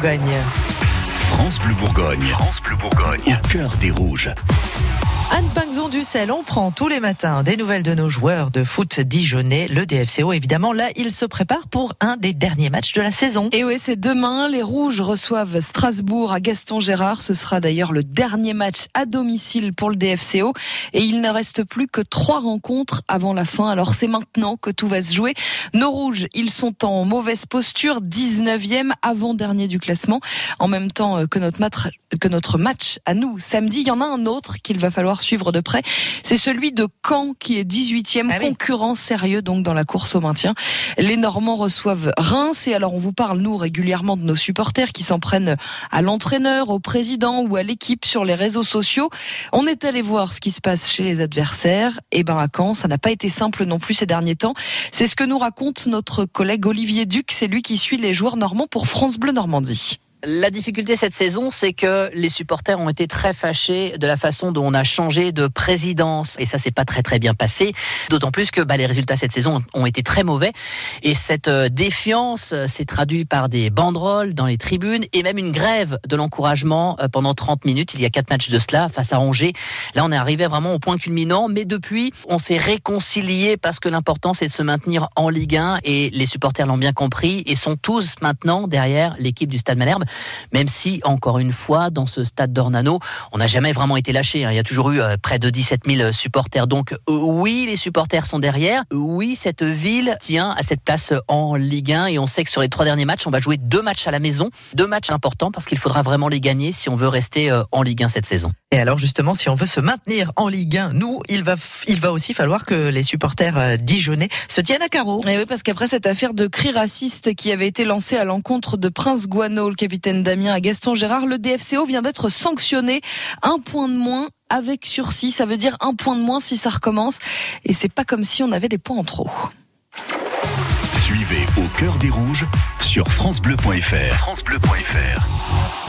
Bourgogne. France Bleu Bourgogne. France Bleu Bourgogne. Au cœur des rouges. Anne Pinxon du on prend tous les matins des nouvelles de nos joueurs de foot dijonnais. Le DFCO, évidemment, là, il se prépare pour un des derniers matchs de la saison. Et oui, c'est demain. Les Rouges reçoivent Strasbourg à Gaston Gérard. Ce sera d'ailleurs le dernier match à domicile pour le DFCO. Et il ne reste plus que trois rencontres avant la fin. Alors c'est maintenant que tout va se jouer. Nos Rouges, ils sont en mauvaise posture, 19e, avant-dernier du classement. En même temps que notre que notre match à nous, samedi, il y en a un autre qu'il va falloir suivre de près. C'est celui de Caen qui est 18e, ah concurrent sérieux donc dans la course au maintien. Les Normands reçoivent Reims et alors on vous parle nous régulièrement de nos supporters qui s'en prennent à l'entraîneur, au président ou à l'équipe sur les réseaux sociaux. On est allé voir ce qui se passe chez les adversaires. Et ben à Caen, ça n'a pas été simple non plus ces derniers temps. C'est ce que nous raconte notre collègue Olivier Duc. C'est lui qui suit les joueurs normands pour France Bleu Normandie. La difficulté cette saison, c'est que les supporters ont été très fâchés de la façon dont on a changé de présidence. Et ça, c'est pas très très bien passé. D'autant plus que bah, les résultats cette saison ont été très mauvais. Et cette euh, défiance euh, s'est traduite par des banderoles dans les tribunes et même une grève de l'encouragement euh, pendant 30 minutes. Il y a quatre matchs de cela face à Angers. Là, on est arrivé vraiment au point culminant. Mais depuis, on s'est réconcilié parce que l'important, c'est de se maintenir en Ligue 1. Et les supporters l'ont bien compris et sont tous maintenant derrière l'équipe du Stade Malherbe même si, encore une fois, dans ce stade d'Ornano, on n'a jamais vraiment été lâché. Hein. Il y a toujours eu euh, près de 17 000 supporters. Donc euh, oui, les supporters sont derrière. Oui, cette ville tient à cette place en Ligue 1 et on sait que sur les trois derniers matchs, on va jouer deux matchs à la maison. Deux matchs importants parce qu'il faudra vraiment les gagner si on veut rester euh, en Ligue 1 cette saison. Et alors justement, si on veut se maintenir en Ligue 1, nous, il va, il va aussi falloir que les supporters dijonnais se tiennent à carreau. Et oui, parce qu'après cette affaire de cris racistes qui avait été lancée à l'encontre de Prince Guano, le capitaine Damien à Gaston Gérard, le DFCO vient d'être sanctionné. Un point de moins avec sursis. Ça veut dire un point de moins si ça recommence. Et c'est pas comme si on avait des points en trop. Suivez au cœur des rouges sur FranceBleu.fr. FranceBleu.fr.